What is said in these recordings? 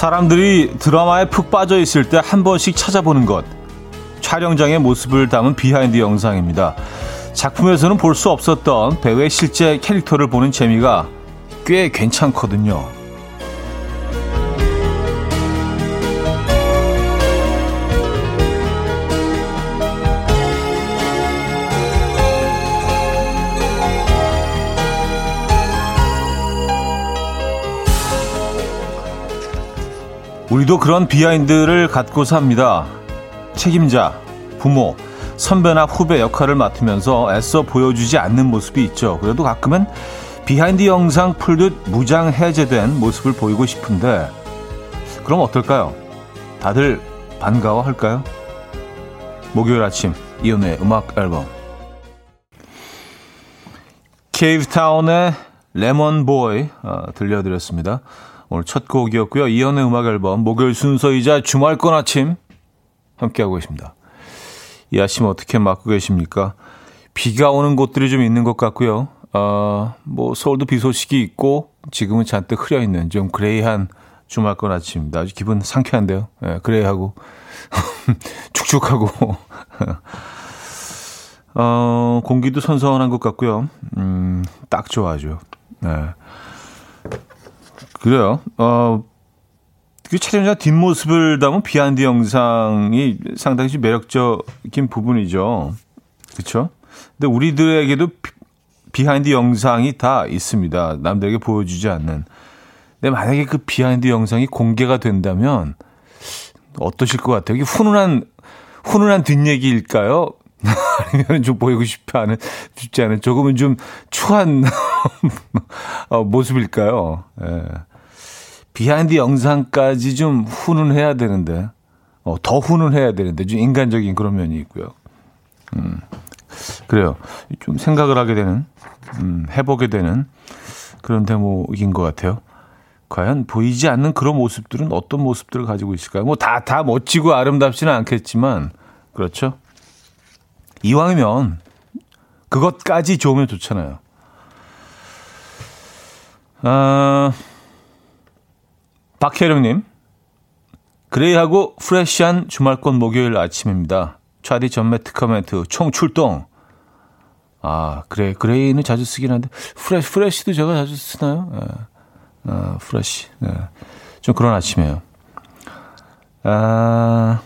사람들이 드라마에 푹 빠져 있을 때 한 번씩 찾아보는 것. 촬영장의 모습을 담은 behind 영상입니다. 작품에서는 볼 수 없었던 배우의 실제 캐릭터를 보는 재미가 꽤 괜찮거든요. 우리도 그런 behind를 갖고 삽니다. 책임자, 부모, 선배나 후배 역할을 맡으면서 애써 보여주지 않는 모습이 있죠. 그래도 가끔은 behind 영상 풀듯 무장 해제된 모습을 보이고 싶은데 그럼 어떨까요? 다들 반가워할까요? 목요일 아침 이현우의 음악 앨범 Cavetown의 레몬보이 어, 들려드렸습니다. 오늘 첫 곡이었고요. 이연의 음악 앨범 목요일 순서이자 주말권 아침 함께하고 계십니다. 이 아침 어떻게 맞고 계십니까? 비가 오는 곳들이 좀 있는 것 같고요. 어, 뭐 서울도 비 소식이 있고 지금은 잔뜩 흐려 있는 좀 그레이한 주말권 아침입니다. 아주 기분 상쾌한데요. 예, 그레이하고 축축하고 어, 공기도 선선한 것 같고요. 음, 딱 좋아하죠. 네. 그래요. 어, 그 촬영자 뒷모습을 담은 behind 영상이 상당히 좀 매력적인 부분이죠. 그렇죠? 근데 우리들에게도 behind 영상이 다 있습니다. 남들에게 보여주지 않는. 근데 만약에 그 behind 영상이 공개가 된다면 어떠실 것 같아요? 이게 훈훈한 훈훈한 뒷얘기일까요? 아니면 좀 보이고 싶지 않은 싶지 않은 조금은 좀 추한 어, 모습일까요? 예. behind 영상까지 좀 훈훈해야 되는데, 어, 더 훈훈해야 되는데, 좀 인간적인 그런 면이 있고요. 음, 그래요. 좀 생각을 하게 되는, 음, 해보게 되는 그런 대목인 것 같아요. 과연 보이지 않는 그런 모습들은 어떤 모습들을 가지고 있을까요? 뭐 다, 다 멋지고 아름답지는 않겠지만, 그렇죠? 이왕이면 그것까지 좋으면 좋잖아요. 아, 박혜령님, 그레이하고 프레시한 주말권 목요일 아침입니다. 차디 전매 특허 멘트 총 출동. 아, 그래, 그레이는 자주 쓰긴 한데, 프레시, 프레시도 제가 자주 쓰나요? 네. 아, 프레시. 네. 좀 그런 아침이에요. 아,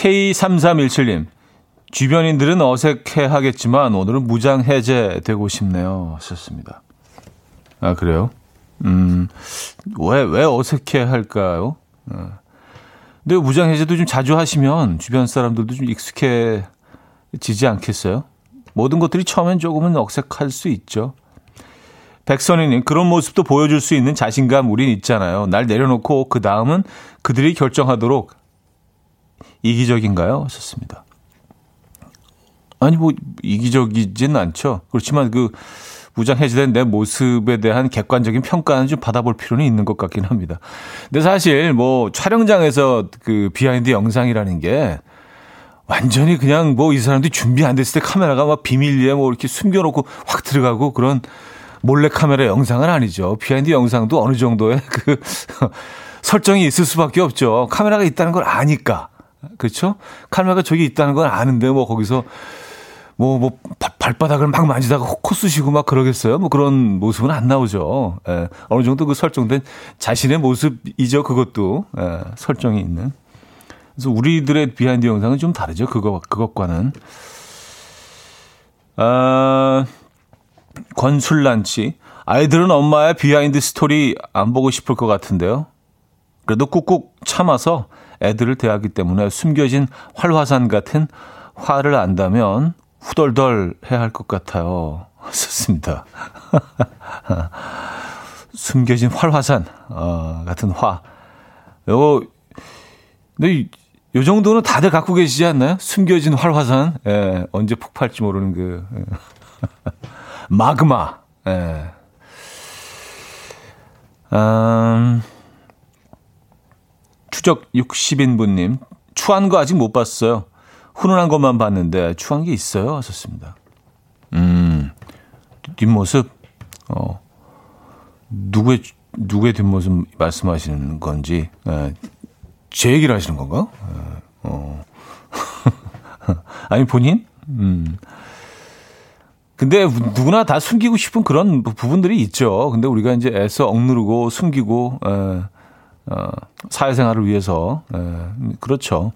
K3317님, 주변인들은 어색해 하겠지만 오늘은 무장 해제되고 싶네요. 하셨습니다. 아, 그래요? 음, 왜, 왜 어색해 할까요? 어. 근데 무장 해제도 좀 자주 하시면 주변 사람들도 좀 익숙해지지 않겠어요? 모든 것들이 처음엔 조금은 어색할 수 있죠. 백선희님, 그런 모습도 보여줄 수 있는 자신감 우린 있잖아요. 날 내려놓고 그 다음은 그들이 결정하도록 이기적인가요? 하셨습니다. 아니, 뭐, 이기적이진 않죠. 그렇지만 그, 무장 해제된 내 모습에 대한 객관적인 평가는 좀 받아볼 필요는 있는 것 같긴 합니다. 근데 사실 뭐 촬영장에서 그 behind 영상이라는 게 완전히 그냥 뭐 이 사람들이 준비 안 됐을 때 카메라가 막 비밀리에 뭐 이렇게 숨겨놓고 확 들어가고 그런 몰래 카메라 영상은 아니죠. behind 영상도 어느 정도의 그 설정이 있을 수밖에 없죠. 카메라가 있다는 걸 아니까. 그렇죠? 카메라가 저기 있다는 걸 아는데 뭐 거기서 뭐, 뭐, 발바닥을 막 만지다가 코 쑤시고 막 그러겠어요? 뭐 그런 모습은 안 나오죠. 예, 어느 정도 그 설정된 자신의 모습이죠. 그것도, 예, 설정이 있는. 그래서 우리들의 behind 영상은 좀 다르죠. 그거, 그것과는. 아, 권술란 씨. 아이들은 엄마의 behind story 안 보고 싶을 것 같은데요. 그래도 꾹꾹 참아서 애들을 대하기 때문에 숨겨진 활화산 같은 화를 안다면 후덜덜 해야 할 것 같아요. 썼습니다. 숨겨진 활화산 어, 같은 화. 요, 근데 요 정도는 다들 갖고 계시지 않나요? 숨겨진 활화산. 예, 언제 폭발할지 모르는 그 예. 마그마. 예. 음, 추적 60인분님 추한 거 아직 못 봤어요. 훈훈한 것만 봤는데 추한 게 있어요? 하셨습니다. 음, 뒷모습, 어, 누구의 누구의 뒷모습 말씀하시는 건지, 예, 제 얘기를 하시는 건가? 예, 어. 아니, 본인? 음. 근데 누구나 다 숨기고 싶은 그런 부분들이 있죠. 근데 우리가 이제 애써 억누르고 숨기고, 에, 어, 사회생활을 위해서, 에, 그렇죠.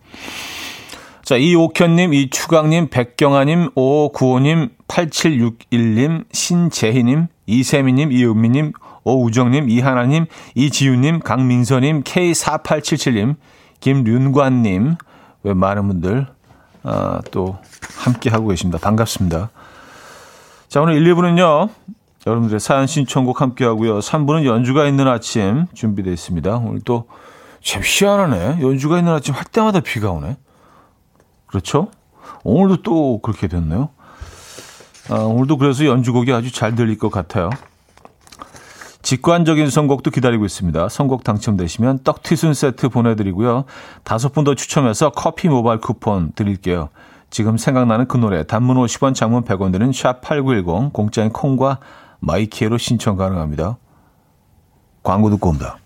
자, 이옥현님, 이추강님, 백경아님, 오구호님, 8761님, 신재희님, 이세미님, 이은미님, 오우정님, 이하나님, 이지윤님, 강민서님, K4877님, 김윤관님, 왜 많은 분들, 아, 또 함께 하고 계십니다. 반갑습니다. 자, 오늘 1, 2부는요. 여러분들의 사연 신청곡 함께 하고요. 3부는 연주가 있는 아침 준비되어 있습니다. 오늘 또 참 희한하네. 연주가 있는 아침 할 때마다 비가 오네. 그렇죠? 오늘도 또 그렇게 됐네요. 아, 오늘도 그래서 연주곡이 아주 잘 들릴 것 같아요. 직관적인 선곡도 기다리고 있습니다. 선곡 당첨되시면 떡튀순 세트 보내드리고요. 다섯 분 더 추첨해서 커피 모바일 쿠폰 드릴게요. 지금 생각나는 그 노래 단문 50원 장문 100원 드는 샵8910 공짜인 콩과 마이키에로 신청 가능합니다. 광고 듣고 옵니다.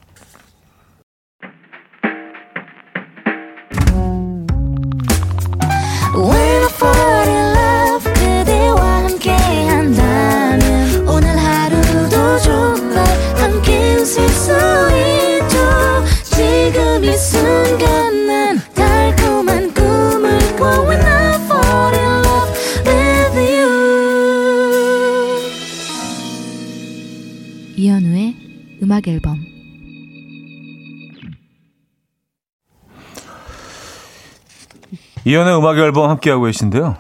음악 앨범 이현우의 음악 앨범 함께하고 계신데요.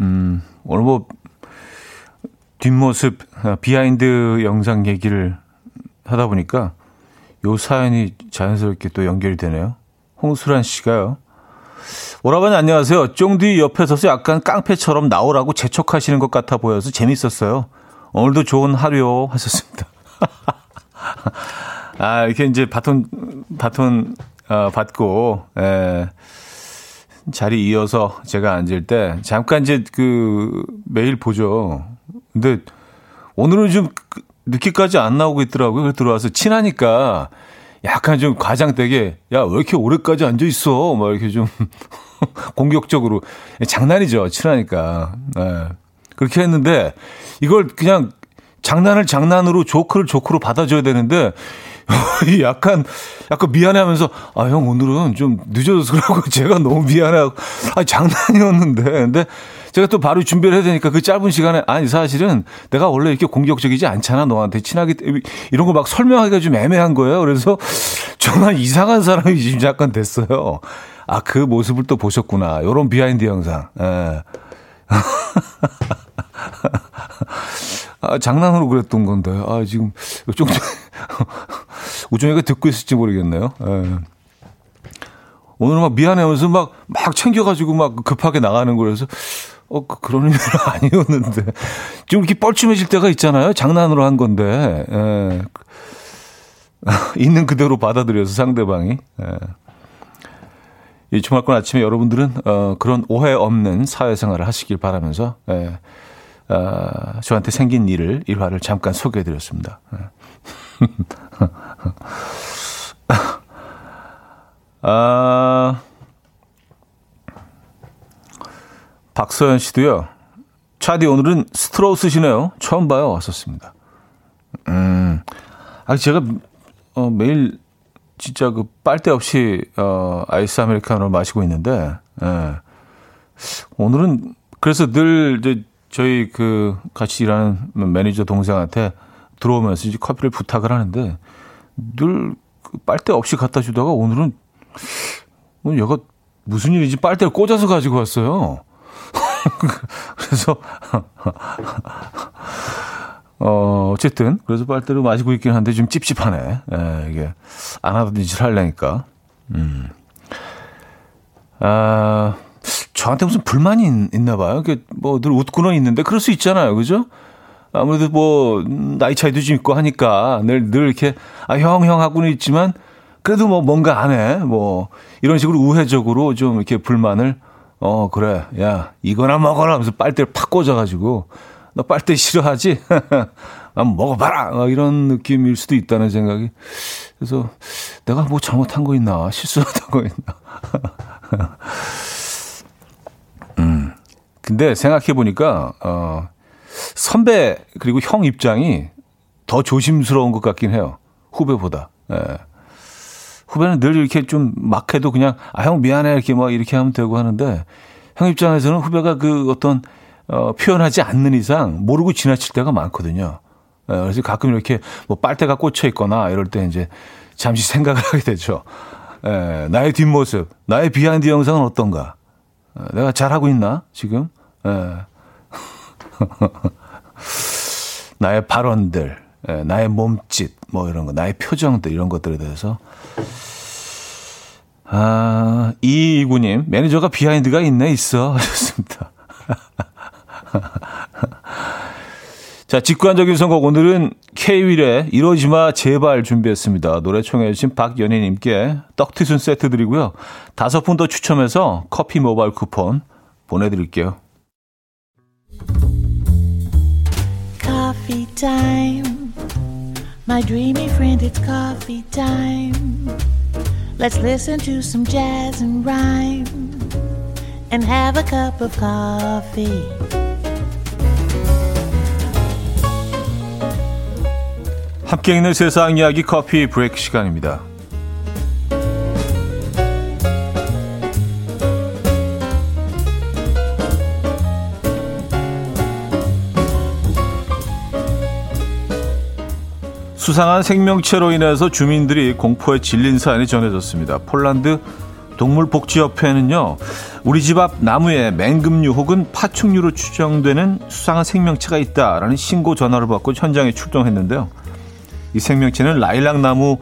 음, 오늘 뭐 뒷모습 behind 영상 얘기를 하다 보니까 요 사연이 자연스럽게 또 연결이 되네요. 홍수란 씨가요. 오라버니 안녕하세요. 쫑디 옆에 서서 약간 깡패처럼 나오라고 재촉하시는 것 같아 보여서 재밌었어요. 오늘도 좋은 하루요 하셨습니다. 아, 이렇게 이제 바톤, 바톤, 어, 받고, 에, 자리 이어서 제가 앉을 때, 잠깐 이제 그, 매일 보죠. 근데, 오늘은 좀 그, 늦게까지 안 나오고 있더라고요. 들어와서 친하니까, 약간 좀 과장되게, 야, 왜 이렇게 오래까지 앉아 있어? 막 이렇게 좀, 공격적으로. 장난이죠. 친하니까. 예. 그렇게 했는데, 이걸 그냥 장난을 장난으로 조크를 조크로 받아줘야 되는데 약간 약간 미안해하면서 아 형 오늘은 좀 늦어져서 그러고 제가 너무 미안해하고 아 장난이었는데. 근데 제가 또 바로 준비를 해야 되니까 그 짧은 시간에 아니 사실은 내가 원래 이렇게 공격적이지 않잖아 너한테. 때문에 이런 거 막 설명하기가 좀 애매한 거예요. 그래서 정말 이상한 사람이 지금 약간 됐어요. 아 그 모습을 또 보셨구나. 요런 behind 영상. 예. 아, 장난으로 그랬던 건데. 아, 지금 좀 우정이가 듣고 있을지 모르겠네요. 예. 오늘은 막 미안해 하면서 막, 막 챙겨가지고 막 급하게 나가는 거라서, 어, 그, 그런 의미는 아니었는데. 좀 이렇게 뻘쭘해질 때가 있잖아요. 장난으로 한 건데. 예. 있는 그대로 받아들여서 상대방이. 예. 이 주말권 아침에 여러분들은, 어, 그런 오해 없는 사회생활을 하시길 바라면서, 예. 어, 저한테 생긴 일을 일화를 잠깐 소개해드렸습니다. 네. 아, 박서연 씨도요. 차디 오늘은 스트로우 쓰시네요. 처음 봐요. 왔었습니다. 음, 아 제가 어, 매일 진짜 그 빨대 없이 어, 아이스 아메리카노를 마시고 있는데 예. 오늘은 그래서 늘 이제 저희 그 같이 일하는 매니저 동생한테 들어오면서 이제 커피를 부탁을 하는데 늘그 빨대 없이 갖다 주다가 오늘은 뭐 얘가 무슨 일인지 빨대를 꽂아서 가지고 왔어요. 그래서 어 어쨌든 그래서 빨대를 마시고 있긴 한데 좀 찝찝하네. 예, 이게 안 하던 짓을 하려니까. 음. 아 저한테 무슨 불만이 있, 나 봐요. 뭐늘 웃고는 있는데 그럴 수 있잖아요. 그죠? 아무래도 뭐 나이 차이도 좀 있고 하니까 늘 늘 이렇게 아 형 형 하고는 있지만 그래도 뭐 뭔가 안 해. 뭐 이런 식으로 우회적으로 좀 이렇게 불만을 어 그래 야 이거나 먹어라 하면서 빨대를 팍 꽂아가지고 너 빨대 싫어하지? 한번 먹어봐라! 어, 이런 느낌일 수도 있다는 생각이. 그래서 내가 뭐 잘못한 거 있나? 실수한 거 있나? 음. 근데 생각해 보니까, 어, 선배 그리고 형 입장이 더 조심스러운 것 같긴 해요. 후배보다. 예. 후배는 늘 이렇게 좀 막 해도 그냥, 아, 형 미안해. 이렇게 뭐 이렇게 하면 되고 하는데, 형 입장에서는 후배가 그 어떤, 어, 표현하지 않는 이상 모르고 지나칠 때가 많거든요. 예, 그래서 가끔 이렇게 뭐 빨대가 꽂혀 있거나 이럴 때 이제 잠시 생각을 하게 되죠. 예, 나의 뒷모습, 나의 behind 영상은 어떤가? 예, 내가 잘하고 있나, 지금? 예. 나의 발언들, 예, 나의 몸짓, 뭐 이런 거, 나의 표정들, 이런 것들에 대해서. 아, 이이구님, 매니저가 behind가 있네, 있어. 하셨습니다. 자, 직관적인 선곡 오늘은 K-윌의 이러지마 제발 준비했습니다. 노래 청해주신 박연희님께 떡튀순 세트 드리고요. 다섯 분 더 추첨해서 커피 모바일 쿠폰 보내드릴게요. Coffee time. My dreamy friend, it's coffee time. Let's listen to some jazz and rhyme and have a cup of coffee. 함께 있는 세상 이야기 커피 브레이크 시간입니다. 수상한 생명체로 인해서 주민들이 공포에 질린 사연이 전해졌습니다. 폴란드 동물복지협회는요, 우리 집 앞 나무에 맹금류 혹은 파충류로 추정되는 수상한 생명체가 있다라는 신고 전화를 받고 현장에 출동했는데요. 이 생명체는 라일락 나무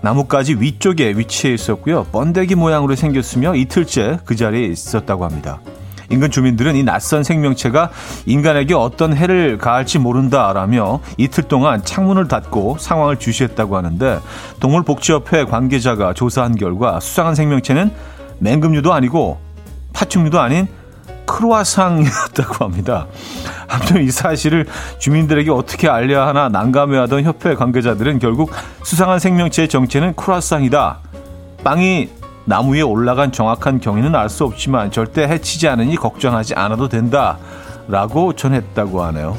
나뭇가지 위쪽에 위치해 있었고요. 번데기 모양으로 생겼으며 이틀째 그 자리에 있었다고 합니다. 인근 주민들은 이 낯선 생명체가 인간에게 어떤 해를 가할지 모른다라며 이틀 동안 창문을 닫고 상황을 주시했다고 하는데 동물복지협회 관계자가 조사한 결과 수상한 생명체는 맹금류도 아니고 파충류도 아닌 크로아상이었다고 합니다. 아무튼 이 사실을 주민들에게 어떻게 알려야 하나 난감해하던 협회 관계자들은 결국 수상한 생명체의 정체는 크로아상이다. 빵이 나무 위에 올라간 정확한 경위는 알 수 없지만 절대 해치지 않으니 걱정하지 않아도 된다. 라고 전했다고 하네요.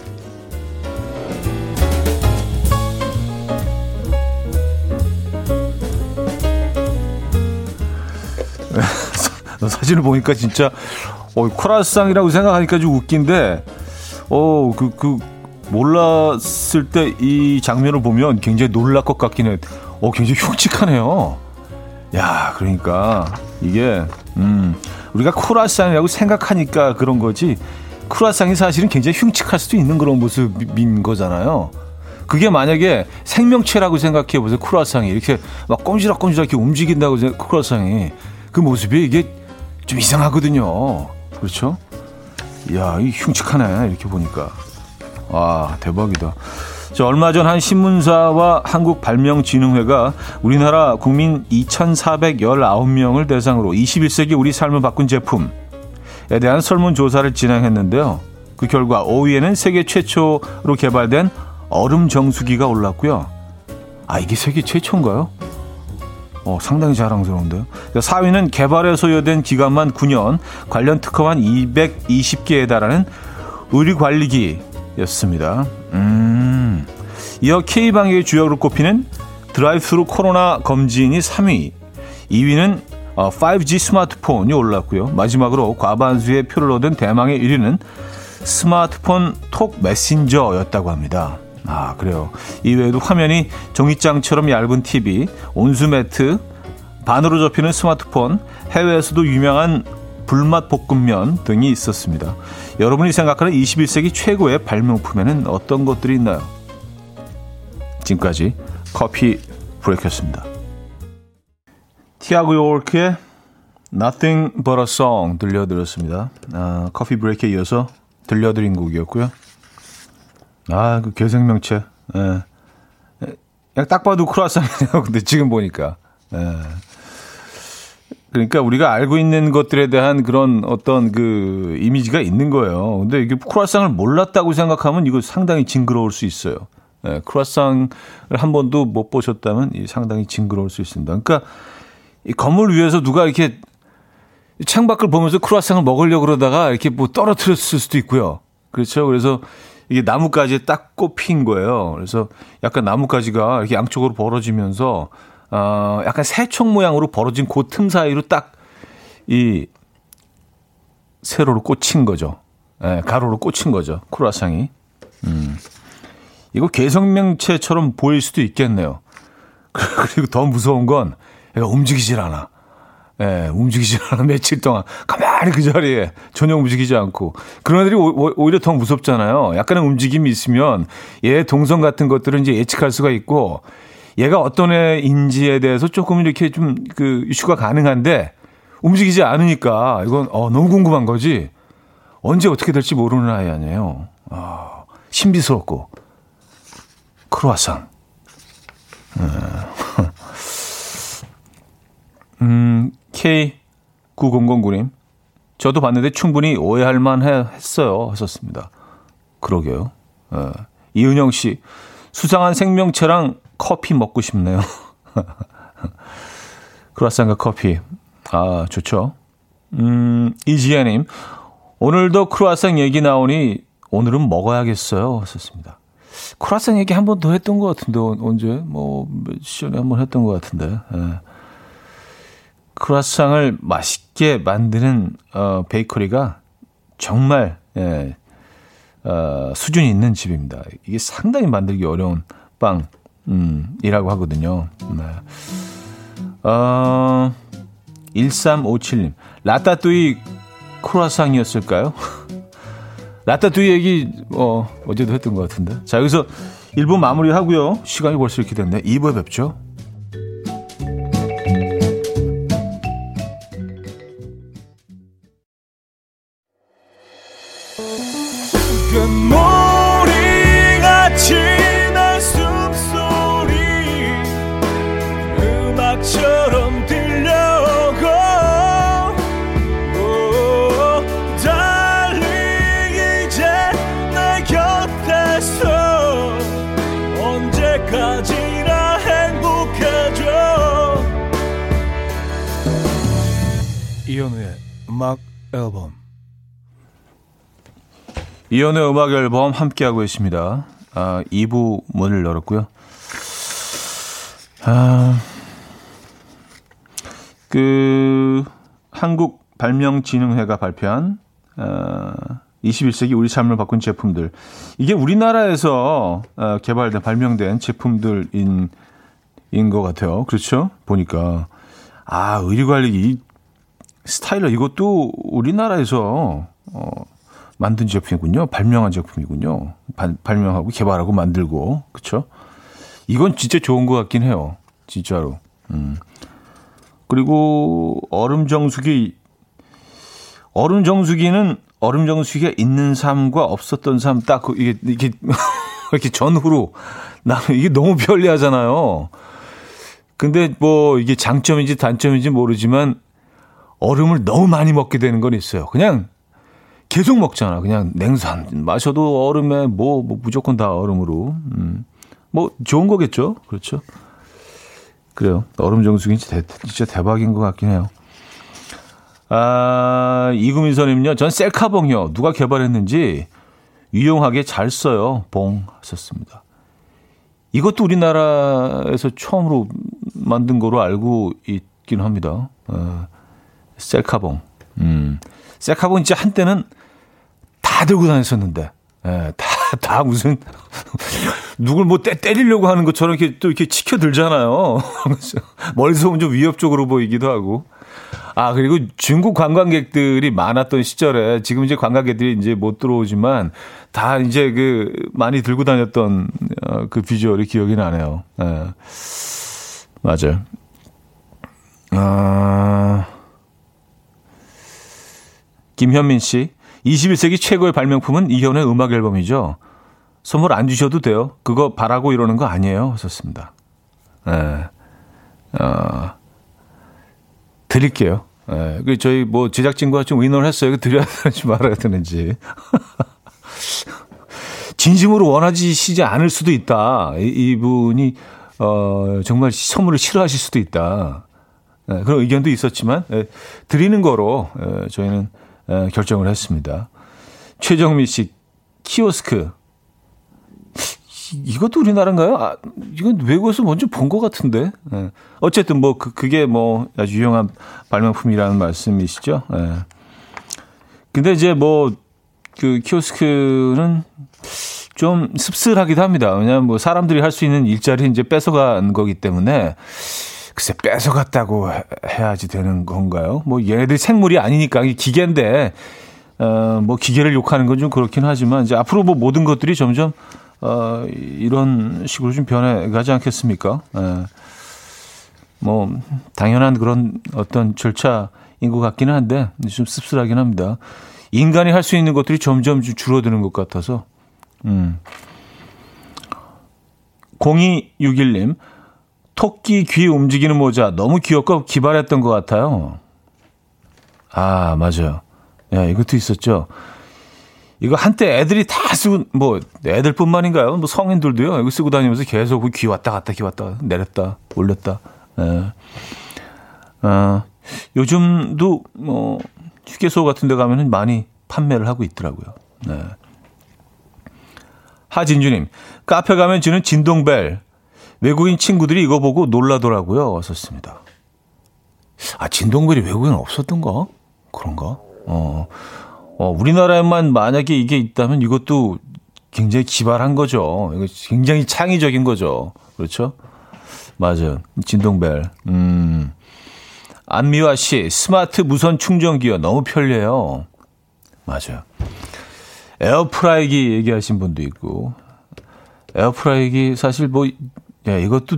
사진을 보니까 진짜 어, 코라상이라고 생각하니까 좀 웃긴데, 어, 그, 그, 몰랐을 때 이 장면을 보면 굉장히 놀랄 것 같긴 해. 어, 굉장히 흉측하네요. 야, 그러니까 이게, 음, 우리가 코라상이라고 생각하니까 그런 거지, 크루아상이 사실은 굉장히 흉측할 수도 있는 그런 모습인 거잖아요. 그게 만약에 생명체라고 생각해 보세요. 크루아상이 이렇게 막 꼼지락꼼지락 이렇게 움직인다고 크루아상이 그 모습이 이게 좀 이상하거든요. 그렇죠? 이야, 이 흉측하네. 이렇게 보니까. 와, 대박이다. 자, 얼마 전 한 신문사와 한국발명진흥회가 우리나라 국민 2,419명을 대상으로 21세기 우리 삶을 바꾼 제품에 대한 설문조사를 진행했는데요. 그 결과 5위에는 세계 최초로 개발된 얼음 정수기가 올랐고요. 아, 이게 세계 최초인가요? 어, 상당히 자랑스러운데요. 4위는 그러니까 개발에 소요된 기간만 9년, 관련 특허만 220개에 달하는 의료관리기였습니다. 음. 이어 K방역의 주역으로 꼽히는 드라이브스루 코로나 검진이 3위, 2위는 5G 어, 스마트폰이 올랐고요. 마지막으로 과반수의 표를 얻은 대망의 1위는 스마트폰 톡 메신저였다고 합니다. 아, 그래요. 이외에도 화면이 종이장처럼 얇은 TV, 온수 매트, 반으로 접히는 스마트폰, 해외에서도 유명한 불맛 볶음면 등이 있었습니다. 여러분이 생각하는 21세기 최고의 발명품에는 어떤 것들이 있나요? 지금까지 커피 브레이크였습니다. 티아고 요르크의 Nothing But a Song 들려드렸습니다. 아, 커피 브레이크에 이어서 들려드린 곡이었고요. 아, 그 개생명체. 예. 그냥 딱 봐도 크로아상이네요. 근데 지금 보니까. 예. 그러니까 우리가 알고 있는 것들에 대한 그런 어떤 그 이미지가 있는 거예요. 근데 이게 크루아상을 몰랐다고 생각하면 이거 상당히 징그러울 수 있어요. 네, 크루아상을 한 번도 못 보셨다면 상당히 징그러울 수 있습니다. 그러니까 이 건물 위에서 누가 이렇게 창밖을 보면서 크루아상을 먹으려고 그러다가 이렇게 뭐 떨어뜨렸을 수도 있고요. 그렇죠. 그래서 이게 나뭇가지에 딱 꼽힌 거예요. 그래서 약간 나뭇가지가 이렇게 양쪽으로 벌어지면서 어, 약간 새총 모양으로 벌어진 그 틈 사이로 딱 이 세로로 꽂힌 거죠. 예, 가로로 꽂힌 거죠. 크루아상이. 음. 이거 개성명체처럼 보일 수도 있겠네요. 그리고 더 무서운 건 얘가 움직이질 않아. 예, 움직이지 않아 며칠 동안 가만히 그 자리에 전혀 움직이지 않고 그런 애들이 오, 오히려 더 무섭잖아요. 약간의 움직임이 있으면 얘 동선 같은 것들은 이제 예측할 수가 있고 얘가 어떤 애인지에 대해서 조금 이렇게 좀그 이슈가 가능한데 움직이지 않으니까 이건 어, 너무 궁금한 거지. 언제 어떻게 될지 모르는 아이 아니에요. 아, 신비스럽고 크로아상. 음. 음, K9009님. 저도 봤는데 충분히 오해할 만 했어요. 하셨습니다. 그러게요. 예. 이은영 씨. 수상한 생명체랑 커피 먹고 싶네요. 크로아상과 커피. 아, 좋죠. 음, 이지아님. 오늘도 크로아상 얘기 나오니 오늘은 먹어야겠어요. 하셨습니다. 크로아상 얘기 한 번 더 했던 것 같은데, 언제? 뭐, 몇 시간에 한 번 했던 것 같은데. 예. 크루아상을 맛있게 만드는 어, 베이커리가 정말 예, 어, 수준이 있는 집입니다. 이게 상당히 만들기 어려운 빵이라고 음, 하거든요. 네. 어, 1357님. 라따뚜이 크루아상이었을까요? 라따뚜이 얘기 어, 어제도 했던 것 같은데. 자, 여기서 1부 마무리하고요. 시간이 벌써 이렇게 됐네. 2부에 뵙죠. 이연의 음악 앨범 함께하고 있습니다. 아, 2부 문을 열었고요. 아, 그 한국 발명진흥회가 발표한 아, 21세기 우리 삶을 바꾼 제품들. 이게 우리나라에서 아, 개발된 발명된 제품들인 인것 같아요. 그렇죠? 보니까 아 의류관리 스타일러 이것도 우리나라에서 어, 만든 제품이군요. 발명한 제품이군요. 발, 발명하고 개발하고 만들고 그렇죠? 이건 진짜 좋은 것 같긴 해요. 진짜로. 음. 그리고 얼음 정수기 얼음 정수기는 얼음 정수기가 있는 삶과 없었던 삶딱그 이게 이게 이렇게 전후로 나는 이게 너무 편리하잖아요. 근데 뭐 이게 장점인지 단점인지 모르지만 얼음을 너무 많이 먹게 되는 건 있어요. 그냥 계속 먹잖아. 그냥 냉산 마셔도 얼음에 뭐, 뭐 무조건 다 얼음으로. 음. 뭐 좋은 거겠죠. 그렇죠. 그래요. 얼음 정수기 진짜, 진짜 대박인 것 같긴 해요. 아, 이구민 선님요. 전 셀카봉이요. 누가 개발했는지 유용하게 잘 써요. 봉 하셨습니다. 이것도 우리나라에서 처음으로 만든 거로 알고 있긴 합니다. 어. 셀카봉. 음. 셀카봉 진짜 한때는 다 들고 다녔었는데. 예, 다, 다 무슨, 누굴 뭐 때, 때리려고 하는 것처럼 이렇게 또 이렇게 치켜들잖아요. 멀리서 보면 좀 위협적으로 보이기도 하고. 아, 그리고 중국 관광객들이 많았던 시절에 지금 이제 관광객들이 이제 못 들어오지만 다 이제 그 많이 들고 다녔던 어, 그 비주얼이 기억이 나네요. 예. 맞아요. 아, 김현민 씨, 21세기 최고의 발명품은 이현의 음악 앨범이죠. 선물 안 주셔도 돼요. 그거 바라고 이러는 거 아니에요. 하셨습니다. 네. 어, 드릴게요. 예, 그 저희 뭐 제작진과 좀 의논을 했어요. 드려야 되는지 말아야 되는지. 진심으로 원하시지 않을 수도 있다. 이, 이분이 어, 정말 선물을 싫어하실 수도 있다. 예, 그런 의견도 있었지만 예, 드리는 거로 예, 저희는 예, 결정을 했습니다. 최정미 씨 키오스크 이것도 우리나라인가요? 아, 이건 외국에서 먼저 본 것 같은데. 예. 어쨌든 뭐 그, 그게 뭐 아주 유용한 발명품이라는 말씀이시죠. 예. 근데 이제 뭐 그 키오스크는 좀 씁쓸하기도 합니다. 왜냐하면 뭐 사람들이 할 수 있는 일자리 이제 뺏어간 거기 때문에 글쎄 뺏어갔다고 해야지 되는 건가요? 뭐 얘네들 생물이 아니니까 기계인데 어, 뭐 기계를 욕하는 건 좀 그렇긴 하지만 이제 앞으로 뭐 모든 것들이 점점 어, 이런 식으로 좀 변해가지 않겠습니까? 예. 뭐 당연한 그런 어떤 절차인 것 같기는 한데 좀 씁쓸하긴 합니다. 인간이 할 수 있는 것들이 점점 좀 줄어드는 것 같아서. 음. 0261님, 토끼 귀 움직이는 모자 너무 귀엽고 기발했던 것 같아요. 아, 맞아요. 야, 이것도 있었죠. 이거 한때 애들이 다 쓰고 뭐 애들뿐만인가요? 뭐 성인들도요. 이거 쓰고 다니면서 계속 그귀 왔다 갔다 귀 왔다 내렸다 올렸다. 예. 아, 요즘도 뭐 휴게소 같은 데 가면은 많이 판매를 하고 있더라고요. 네. 하진주님, 카페 가면 주는 진동벨. 외국인 친구들이 이거 보고 놀라더라고요. 왔었습니다. 아, 진동벨이 외국인 없었던가? 그런가? 어, 어, 우리나라에만 만약에 이게 있다면 이것도 굉장히 기발한 거죠. 이거 굉장히 창의적인 거죠. 그렇죠? 맞아요. 진동벨. 음. 안미화 씨, 스마트 무선 충전기요. 너무 편리해요. 맞아요. 에어프라이기 얘기하신 분도 있고. 에어프라이기 사실 뭐, 야, 이것도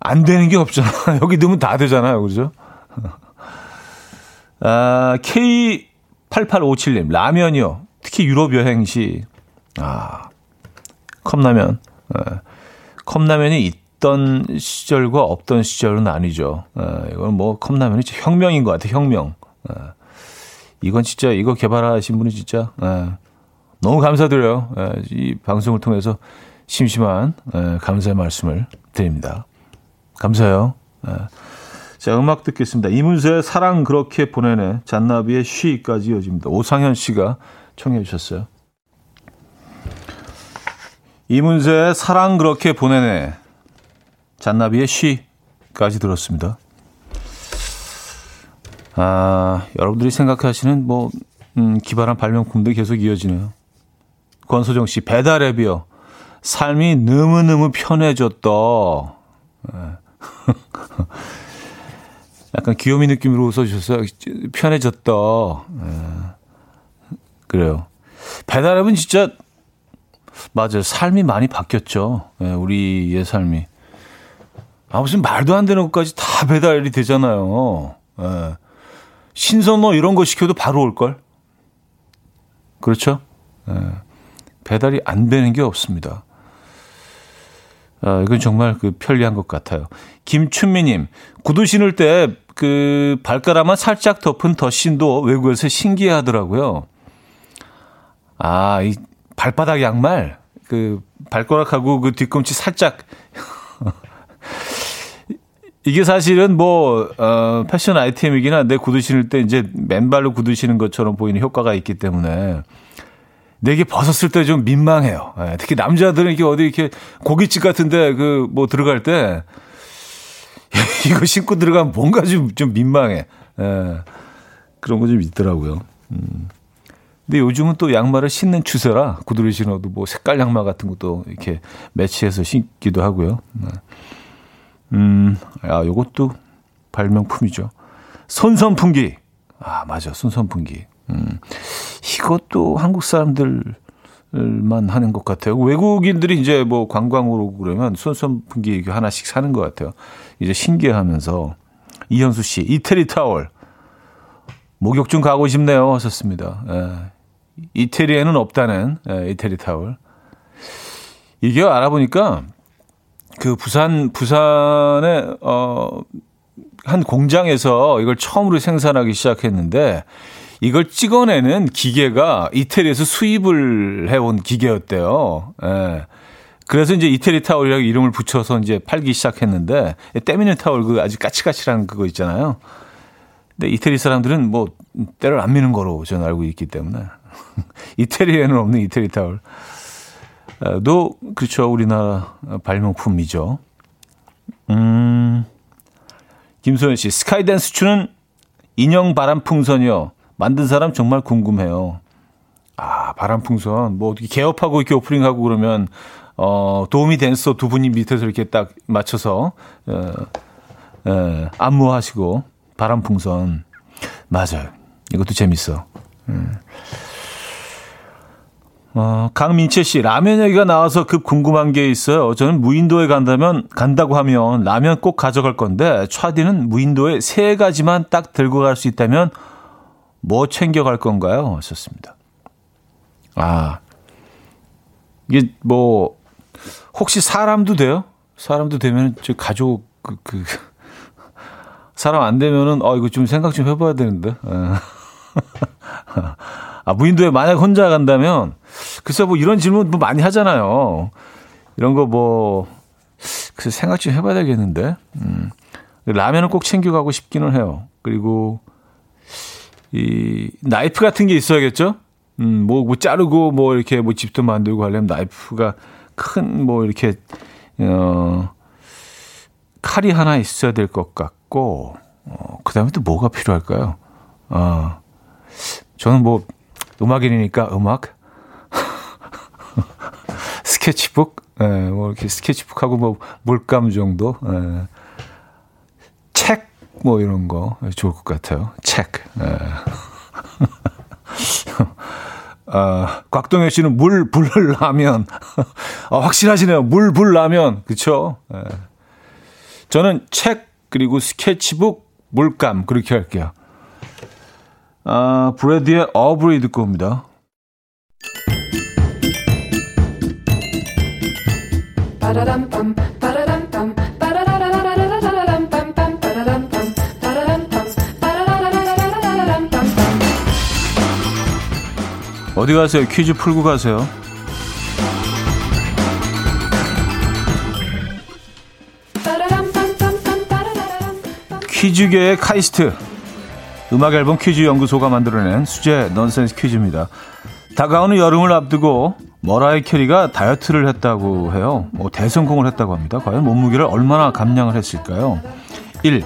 안 되는 게 없잖아. 여기 넣으면 다 되잖아요. 그죠? 아, K 8857님, 라면이요. 특히 유럽 여행 시, 아, 컵라면. 예. 컵라면이 있던 시절과 없던 시절은 아니죠. 예, 이건 뭐 컵라면이 혁명인 것 같아요, 혁명. 예. 이건 진짜, 이거 개발하신 분이 진짜, 예. 너무 감사드려요. 예, 이 방송을 통해서 심심한 예, 감사의 말씀을 드립니다. 감사해요. 예. 자, 음악 듣겠습니다. 이문세의 사랑 그렇게 보내네. 잔나비의 쉬까지 이어집니다. 오상현 씨가 청해 주셨어요. 이문세의 사랑 그렇게 보내네. 잔나비의 쉬까지 들었습니다. 아, 여러분들이 생각하시는 뭐, 음, 기발한 발명품도 계속 이어지네요. 권소정 씨, 배달앱이요. 삶이 너무너무 편해졌다. 네. 약간 귀요미 느낌으로 웃어주셔서 편해졌다. 예. 그래요. 배달앱은 진짜 맞아요. 삶이 많이 바뀌었죠. 예, 우리의 삶이. 아 무슨 말도 안 되는 것까지 다 배달이 되잖아요. 예. 신선호 뭐 이런 거 시켜도 바로 올 걸. 그렇죠? 예. 배달이 안 되는 게 없습니다. 아, 이건 정말 그 편리한 것 같아요. 김춘미님, 구두 신을 때 그 발가락만 살짝 덮은 덧신도 외국에서 신기하더라고요. 아, 이 발바닥 양말, 그 발가락하고 그 뒤꿈치 살짝. 이게 사실은 뭐, 어, 패션 아이템이긴 한데 구두 신을 때 이제 맨발로 구두 신는 것처럼 보이는 효과가 있기 때문에 내게 벗었을 때 좀 민망해요. 예, 특히 남자들은 이렇게 어디 이렇게 고깃집 같은데 그 뭐 들어갈 때 이거 신고 들어가면 뭔가 좀, 좀 민망해. 예, 그런 거 좀 있더라고요. 음. 근데 요즘은 또 양말을 신는 추세라 구두를 신어도 뭐 색깔 양말 같은 것도 이렇게 매치해서 신기도 하고요. 네. 음, 아, 요것도 발명품이죠. 손선풍기. 아, 맞아. 손선풍기. 음, 이것도 한국 사람들만 하는 것 같아요. 외국인들이 이제 뭐 관광으로 그러면 손선풍기 하나씩 사는 것 같아요. 이제 신기하면서 이현수 씨 이태리 타월 목욕 좀 가고 싶네요. 하셨습니다. 예. 이태리에는 없다는 예, 이태리 타월. 이게 알아보니까 그 부산 부산에 어한 공장에서 이걸 처음으로 생산하기 시작했는데 이걸 찍어내는 기계가 이태리에서 수입을 해온 기계였대요. 예. 그래서 이제 이태리 타올이라고 이름을 붙여서 이제 팔기 시작했는데 때미는 타올 그 아주 까칠까칠한 그거 있잖아요. 근데 이태리 사람들은 뭐 때를 안 미는 거로 저는 알고 있기 때문에 이태리에는 없는 이태리 타올. 도 그렇죠 우리나라 발명품이죠. 음, 김소연 씨 스카이댄스 추는 인형 바람 풍선이요. 만든 사람 정말 궁금해요. 아 바람풍선 뭐 어떻게 개업하고 이렇게 오프닝하고 그러면 어, 도움이 댄서 두 분이 밑에서 이렇게 딱 맞춰서 어, 어, 안무하시고 바람풍선 맞아요. 이것도 재밌어. 음. 어, 강민채 씨, 라면 얘기가 나와서 급 궁금한 게 있어요. 저는 무인도에 간다면, 간다고 하면 라면 꼭 가져갈 건데, 차디는 무인도에 세 가지만 딱 들고 갈 수 있다면, 뭐 챙겨갈 건가요? 하셨습니다. 아, 이게 뭐, 혹시 사람도 돼요? 사람도 되면, 저 가족, 그, 그, 사람 안 되면은, 어, 이거 좀 생각 좀 해봐야 되는데. 예. 아, 무인도에 만약 혼자 간다면, 글쎄 뭐 이런 질문 뭐 많이 하잖아요. 이런 거 뭐, 글쎄 생각 좀 해봐야 되겠는데. 음. 라면은 꼭 챙겨가고 싶기는 해요. 그리고, 이, 나이프 같은 게 있어야겠죠? 음, 뭐, 뭐 자르고 뭐 이렇게 뭐 집도 만들고 하려면 나이프가 큰 뭐 이렇게, 어, 칼이 하나 있어야 될 것 같고, 어, 그 다음에 또 뭐가 필요할까요? 어, 저는 뭐, 음악인이니까 음악? 스케치북? 예, 뭐 이렇게 스케치북하고 뭐 물감 정도? 예. 책? 뭐 이런 거 좋을 것 같아요. 책. 예. 아, 곽동현 씨는 물, 불, 라면. 아, 확실하시네요. 물, 불, 라면. 그쵸? 예. 저는 책, 그리고 스케치북, 물감. 그렇게 할게요. 아, 브래디의 어브리 듣고 옵니다. 어디 가세요? 퀴즈 풀고 가세요. 퀴즈계의 카이스트. 음악 앨범 퀴즈 연구소가 만들어낸 수제 넌센스 퀴즈입니다. 다가오는 여름을 앞두고 머라이 캐리가 다이어트를 했다고 해요. 뭐 대성공을 했다고 합니다. 과연 몸무게를 얼마나 감량을 했을까요? 1.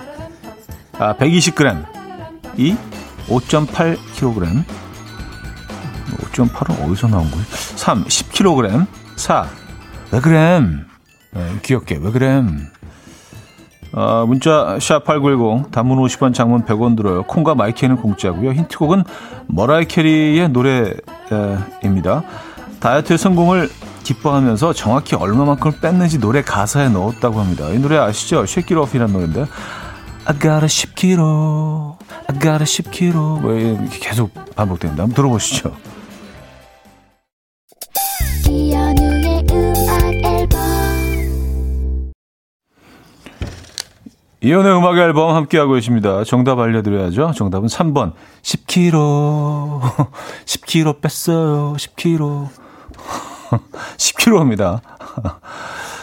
아, 120g. 2. 5.8kg. 5.8은 어디서 나온 거예요? 3. 10kg. 4. 왜 그래? 네, 귀엽게 왜 그래? 어, 문자 샵8910 단문 50원 장문 100원 들어요. 콩과 my K는 공짜고요. 힌트곡은 머라이 캐리의 노래입니다. 다이어트 성공을 기뻐하면서 정확히 얼마만큼 뺐는지 노래 가사에 넣었다고 합니다. 이 노래 아시죠? It Off이라는 노래인데 I got a 10kg, I got a 10kg 뭐 계속 반복됩니다. 한번 들어보시죠. 이연의 음악 앨범 함께하고 계십니다. 정답 알려드려야죠. 정답은 3번. 10kg. 10kg 뺐어요. 10kg. 10kg입니다.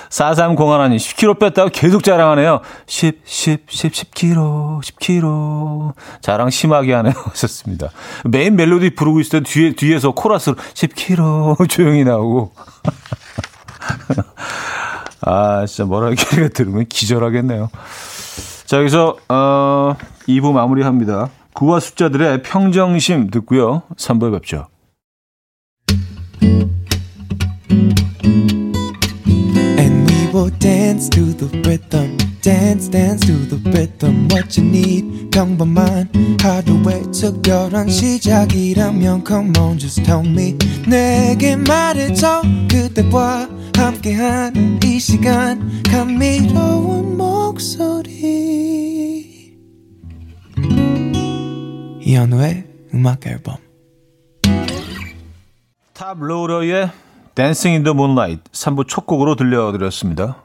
4301님, 10kg 뺐다고 계속 자랑하네요. 10, 10, 10, 10kg, 10kg. 자랑 심하게 하네요. 하셨습니다. 메인 멜로디 부르고 있을 때 뒤에, 뒤에서 코러스로 10kg 조용히 나오고. 아, 진짜 뭐라 이렇게 들으면 기절하겠네요. 자, 여기서, 어, 2부 마무리합니다. 구와 숫자들의 평정심 듣고요. 3부에 뵙죠. Dance, dance to the rhythm. What you need, 평범한 하루의 특별한 시작이라면 Come on, just tell me. 내게 말해줘 그대와 함께한 이 시간 감미로운 목소리. 이현우의 음악 앨범. Toploader의 Dancing in the Moonlight 3부 첫 곡으로 들려드렸습니다.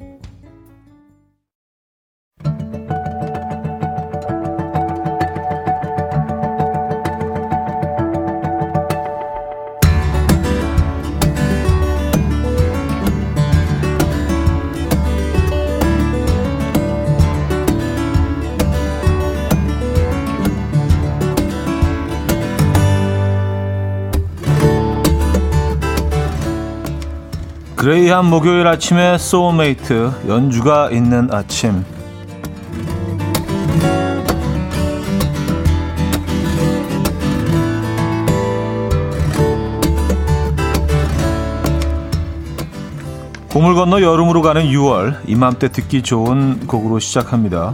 gray한 목요일 아침에 소울메이트 연주가 있는 아침 봄을 건너 여름으로 가는 6월 이맘때 듣기 좋은 곡으로 시작합니다.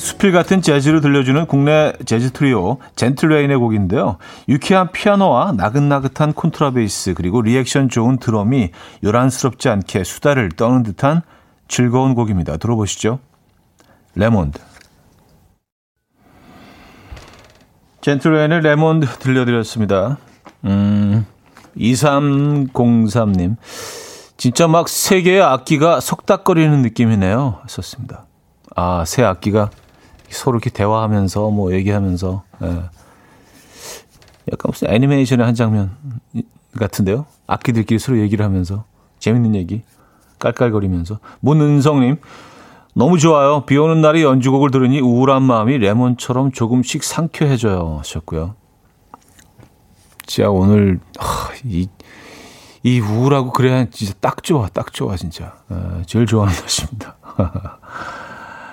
수필 같은 재즈를 들려주는 국내 재즈 트리오 Gentle Rain의 곡인데요. 유쾌한 피아노와 나긋나긋한 콘트라베이스 그리고 리액션 좋은 드럼이 요란스럽지 않게 수다를 떠는 듯한 즐거운 곡입니다. 들어보시죠. 레몬드 젠틀레인의 레몬드 들려드렸습니다. 음, 2303님 진짜 막 세 개의 악기가 속닥거리는 느낌이네요. 하셨습니다. 아, 새 악기가 서로 이렇게 대화하면서 뭐 얘기하면서 예. 약간 무슨 애니메이션의 한 장면 같은데요. 악기들끼리 서로 얘기를 하면서 재밌는 얘기 깔깔거리면서 문은성님 너무 좋아요. 비 오는 날에 연주곡을 들으니 우울한 마음이 레몬처럼 조금씩 상쾌해져요 하셨고요. 진짜 오늘 하, 이, 이 우울하고 그래야 진짜 딱 좋아 딱 좋아 진짜 에, 제일 좋아하는 날씨입니다.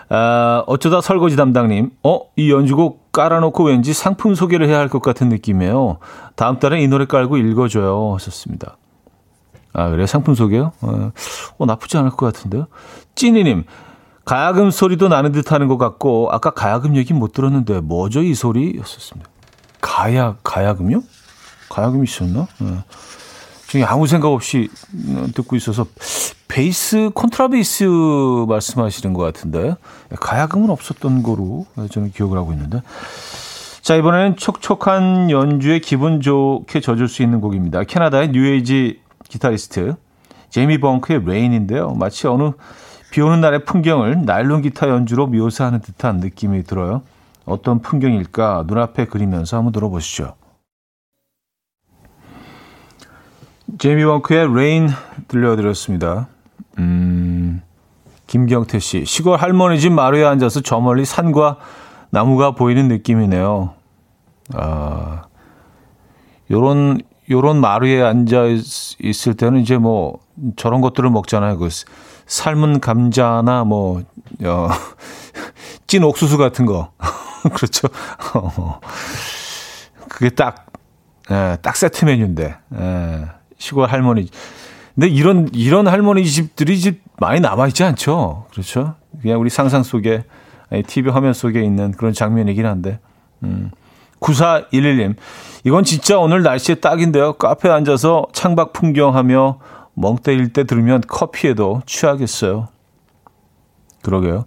아, 어쩌다 설거지 담당님, 어, 이 연주곡 깔아놓고 왠지 상품 소개를 해야 할 것 같은 느낌이에요. 다음 달에 이 노래 깔고 읽어줘요. 하셨습니다. 아, 그래요? 상품 소개요? 어, 어 나쁘지 않을 것 같은데요? 찐이님, 가야금 소리도 나는 듯 하는 것 같고, 아까 가야금 얘기 못 들었는데, 뭐죠, 이 소리? 였었습니다. 가야, 가야금요? 가야금이 있었나? 네. 지금 아무 생각 없이 듣고 있어서 베이스 콘트라베이스 말씀하시는 것 같은데 가야금은 없었던 거로 저는 기억을 하고 있는데 자 이번에는 촉촉한 연주에 기분 좋게 젖을 수 있는 곡입니다. 캐나다의 뉴에이지 기타리스트 제이미 벙크의 Rain인데요. 마치 어느 비 오는 날의 풍경을 나일론 기타 연주로 묘사하는 듯한 느낌이 들어요. 어떤 풍경일까 눈앞에 그리면서 한번 들어보시죠. 제이미 벙크의 Rain 들려드렸습니다. 음, 김경태 씨. 시골 할머니 집 마루에 앉아서 저 멀리 산과 나무가 보이는 느낌이네요. 아, 요런, 요런 마루에 앉아 있 을 때는 이제 뭐 저런 것들을 먹잖아요. 그 삶은 감자나 뭐, 어, 찐 옥수수 같은 거. 그렇죠. 그게 딱 예, 딱 세트 메뉴인데. 예, 시골 할머니. 근데 이런, 이런 할머니 집들이 집 많이 남아 있지 않죠? 그렇죠? 그냥 우리 상상 속에, TV 화면 속에 있는 그런 장면이긴 한데. 음. 9411님. 이건 진짜 오늘 날씨에 딱인데요. 카페에 앉아서 창밖 풍경하며 멍 때릴 때 들으면 커피에도 취하겠어요. 그러게요.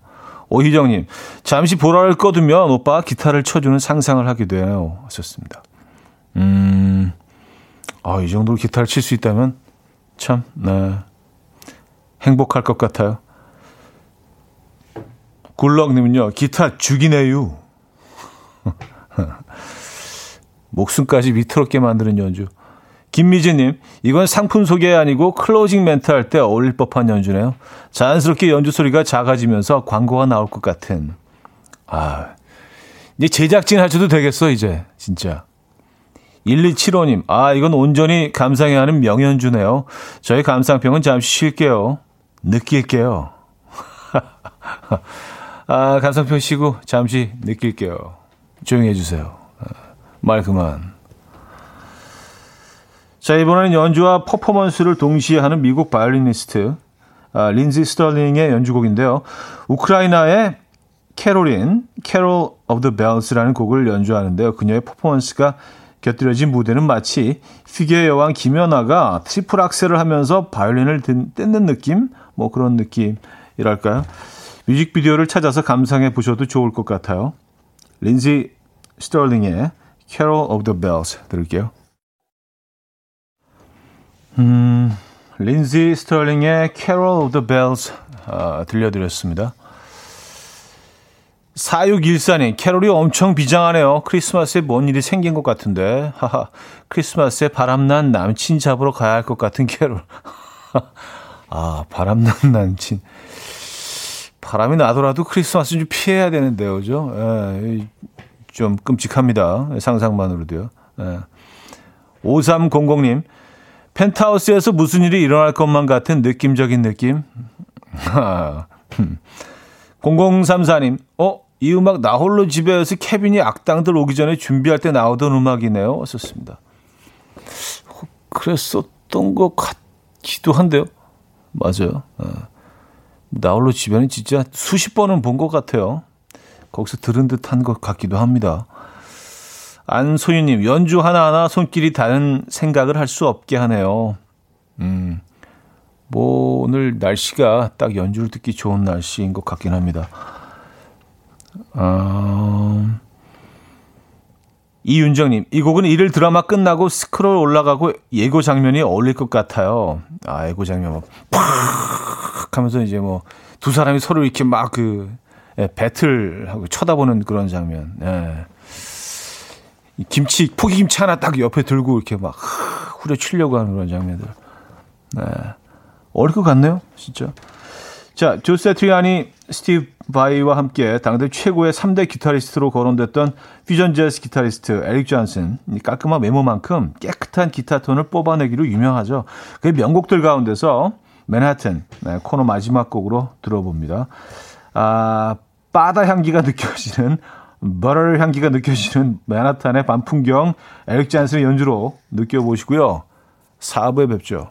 오희정님, 잠시 보라를 꺼두면 오빠 기타를 쳐주는 상상을 하게 돼요. 하셨습니다. 음, 아, 이 정도로 기타를 칠 수 있다면 참, 네. 행복할 것 같아요. 굴럭님은요, 기타 죽이네요. 목숨까지 위태롭게 만드는 연주. 김미진님, 이건 상품 소개 아니고 클로징 멘트 할 때 어울릴 법한 연주네요. 자연스럽게 연주 소리가 작아지면서 광고가 나올 것 같은. 아, 이제 제작진 하셔도 되겠어, 이제. 진짜. 1275님, 아, 이건 온전히 감상해야 하는 명연주네요. 저희 감상평은 잠시 쉴게요. 느낄게요. 아, 감상평 쉬고 잠시 느낄게요. 조용히 해주세요. 아, 말 그만. 자, 이번에는 연주와 퍼포먼스를 동시에 하는 미국 바이올리니스트 아, 린지 스털링의 연주곡인데요. 우크라이나의 캐롤인, Carol of the Bells라는 곡을 연주하는데요. 그녀의 퍼포먼스가 곁들여진 무대는 마치 피겨의 여왕 김연아가 트리플 악셀을 하면서 바이올린을 뜯는 느낌? 뭐 그런 느낌이랄까요? 뮤직비디오를 찾아서 감상해 보셔도 좋을 것 같아요. 린지 스털링의 Carol of the Bells 들을게요. 음, 린지 스털링의 Carol of the Bells 아, 들려드렸습니다. 4614님, 캐롤이 엄청 비장하네요. 크리스마스에 뭔 일이 생긴 것 같은데. 하하, 크리스마스에 바람난 남친 잡으러 가야 할 것 같은 캐롤. 아, 바람난 남친. 바람이 나더라도 크리스마스 좀 피해야 되는데요, 그죠? 예, 좀 끔찍합니다. 상상만으로도요. 예. 5300님, 펜트하우스에서 무슨 일이 일어날 것만 같은 느낌적인 느낌. 0034님, 어? 이 음악 나 홀로 집에서 케빈이 악당들 오기 전에 준비할 때 나오던 음악이네요. 썼습니다. 어, 그랬었던 것 같기도 한데요. 맞아요. 어. 나 홀로 집에는 진짜 수십 번은 본 것 같아요. 거기서 들은 듯한 것 같기도 합니다. 안소유님, 연주 하나하나 손길이 다른 생각을 할 수 없게 하네요. 음, 뭐, 오늘 날씨가 딱 연주를 듣기 좋은 날씨인 것 같긴 합니다. 어, 이윤정님, 이 곡은 일일 드라마 끝나고 스크롤 올라가고 예고 장면이 어울릴 것 같아요. 아, 예고 장면 팍 하면서 이제 뭐 두 사람이 서로 이렇게 막그 예, 배틀하고 쳐다보는 그런 장면. 예. 김치 포기 김치 하나 딱 옆에 들고 이렇게 막 후려치려고 하는 그런 장면들. 네. 어울릴 것 같네요, 진짜. 자, 조 새트리아니, 스티브 바이와 함께 당대 최고의 3대 기타리스트로 거론됐던 퓨전 재즈 기타리스트 에릭 존슨. 깔끔한 외모만큼 깨끗한 기타 톤을 뽑아내기로 유명하죠. 그 명곡들 가운데서 맨하튼 네, 코너 마지막 곡으로 들어봅니다. 아, 바다 향기가 느껴지는 버터 향기가 느껴지는 맨하탄의 밤풍경 에릭 잔슨의 연주로 느껴보시고요. 4부에 뵙죠.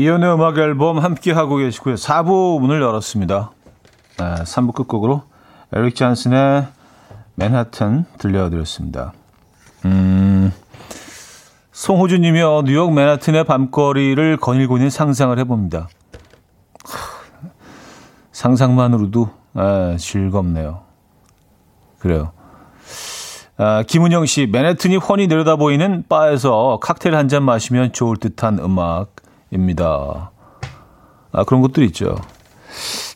이현우의 음악 앨범 함께하고 계시고요 4부 문을 열었습니다 네, 3부 끝곡으로 에릭 잔슨의 맨하튼 들려드렸습니다 음, 송호주님이요, 뉴욕 맨하튼의 밤거리를 거닐고 있는 상상을 해봅니다. 상상만으로도 아, 즐겁네요. 그래요. 아, 김은영 씨, 맨해튼이 훤히 내려다 보이는 바에서 칵테일 한 잔 마시면 좋을 듯한 음악 입니다. 아, 그런 것들 있죠.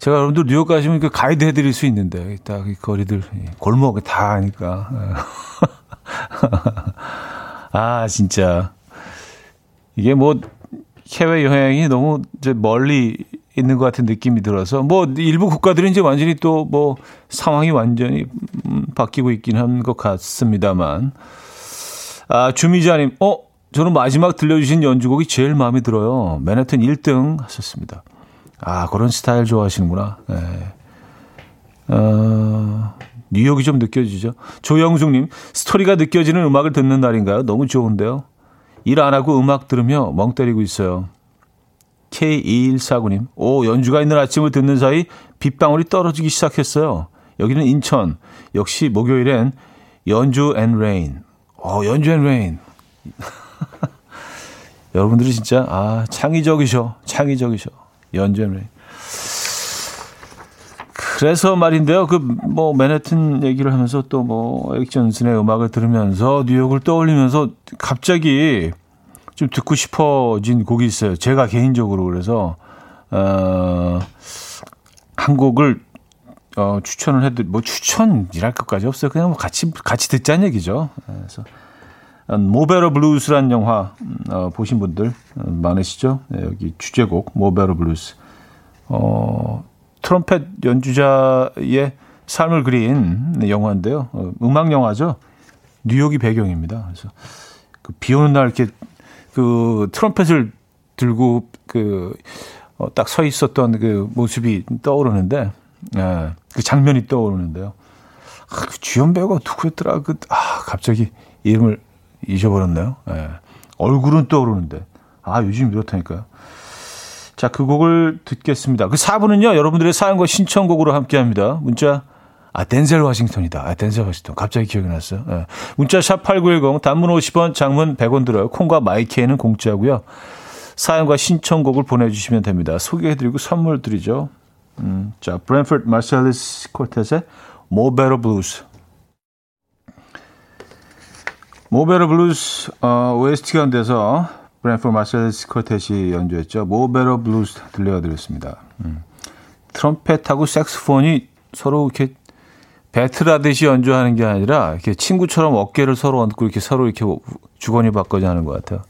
제가 여러분들 뉴욕 가시면 그 가이드 해드릴 수 있는데, 딱 이 거리들, 골목 다 아니까. 아, 진짜. 이게 뭐, 해외 여행이 너무 이제 멀리 있는 것 같은 느낌이 들어서, 뭐, 일부 국가들은 이제 완전히 또 뭐, 상황이 완전히 음, 바뀌고 있긴 한 것 같습니다만. 아, 주미자님, 어? 저는 마지막 들려주신 연주곡이 제일 마음에 들어요. 맨해튼 1등 하셨습니다. 아, 그런 스타일 좋아하시는구나. 네. 어, 뉴욕이 좀 느껴지죠. 조영숙님, 스토리가 느껴지는 음악을 듣는 날인가요? 너무 좋은데요. 일 안 하고 음악 들으며 멍 때리고 있어요. K2149님, 오, 연주가 있는 아침을 듣는 사이 빗방울이 떨어지기 시작했어요. 여기는 인천. 역시 목요일엔 연주 and rain. 어, 연주 and rain. 여러분들이 진짜, 아, 창의적이셔. 창의적이셔. rain. 그래서 말인데요. 그 뭐 맨해튼 얘기를 하면서 또 뭐 에릭 존슨의 음악을 들으면서 뉴욕을 떠올리면서 갑자기 좀 듣고 싶어진 곡이 있어요. 제가 개인적으로 그래서 어 한 곡을 어 추천을 해도 뭐 추천이랄 것까지 없어요. 그냥 뭐 같이 같이 듣자는 얘기죠. 그래서 Mo' Better Blues란 영화 어, 보신 분들 많으시죠? 네, 여기 주제곡 Mo' Better Blues. 어 트럼펫 연주자의 삶을 그린 영화인데요. 어, 음악 영화죠. 뉴욕이 배경입니다. 그래서 그 비 오는 날 이렇게 그 트럼펫을 들고 그딱 어, 서 있었던 그 모습이 떠오르는데 예, 그 장면이 떠오르는데요. 아, 그 주연 배우가 누구였더라? 그 아, 갑자기 이름을 잊어버렸네요. 예. 얼굴은 떠오르는데 아 요즘 이렇다니까요. 자, 그 곡을 듣겠습니다. 그 4부는요, 여러분들의 사연과 신청곡으로 함께 합니다. 문자, 아, 덴젤 워싱턴이다. 아, 덴젤 워싱턴. 갑자기 기억이 났어요. 네. 문자 샵8910, 단문 50원, 장문 100원 들어요. 콩과 마이케이는 공짜고요. 사연과 신청곡을 보내주시면 됩니다. 소개해드리고 선물 드리죠. 음, 자, 브랜포드 마샬리스 Quartet의 Mo' Better Blues. Mo' Better Blues 어, OST 가운데서 브랜포드 마샬리스 Quartet이 연주했죠. Mo' Better Blues 들려드렸습니다. 음. 트럼펫하고 색스폰이 서로 이렇게 배틀하듯이 연주하는 게 아니라 이렇게 친구처럼 어깨를 서로 얹고 이렇게 서로 이렇게 주거니 받거니 하는 것 같아요.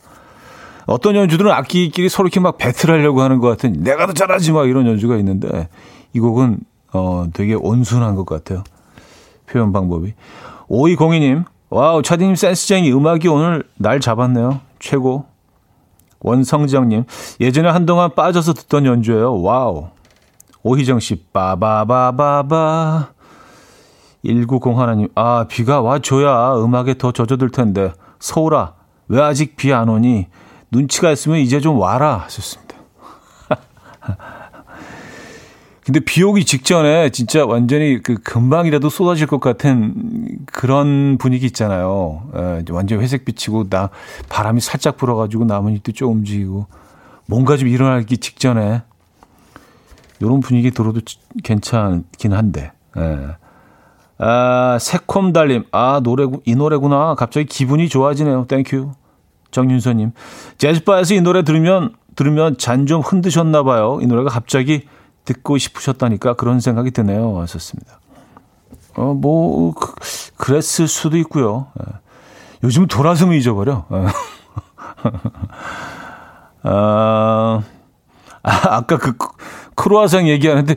어떤 연주들은 악기끼리 서로 이렇게 막 배틀하려고 하는 것 같은 내가 더 잘하지 막 이런 연주가 있는데 이 곡은 어 되게 온순한 것 같아요. 표현 방법이. 5202님, wow, 차디님 센스쟁이 음악이 오늘 날 잡았네요. 최고. 원성정님, 예전에 한동안 빠져서 듣던 연주예요. Wow. 오희정 씨, 빠바바바바. 190 하나님, 아, 비가 와줘야 음악에 더 젖어들 텐데. 서울아, 왜 아직 비 안 오니? 눈치가 있으면 이제 좀 와라. 하셨습니다. 근데 비 오기 직전에 진짜 완전히 그 금방이라도 쏟아질 것 같은 그런 분위기 있잖아요. 에, 예, 완전 회색 비치고 나 바람이 살짝 불어가지고 나뭇잎도 좀 움직이고 뭔가 좀 일어나기 직전에 이런 분위기 들어도 괜찮긴 한데. 에. 예. 아, 새콤달님. 아, 노래, 이 노래구나. 갑자기 기분이 좋아지네요. Thank you. 정윤서님. 재즈바에서 이 노래 들으면, 들으면 잔 좀 흔드셨나봐요. 이 노래가 갑자기 듣고 싶으셨다니까 그런 생각이 드네요. 하셨습니다. 어, 뭐, 그, 그랬을 수도 있고요. 예. 요즘 돌아서면 잊어버려. 예. 아, 아까 그 크로아상 얘기하는데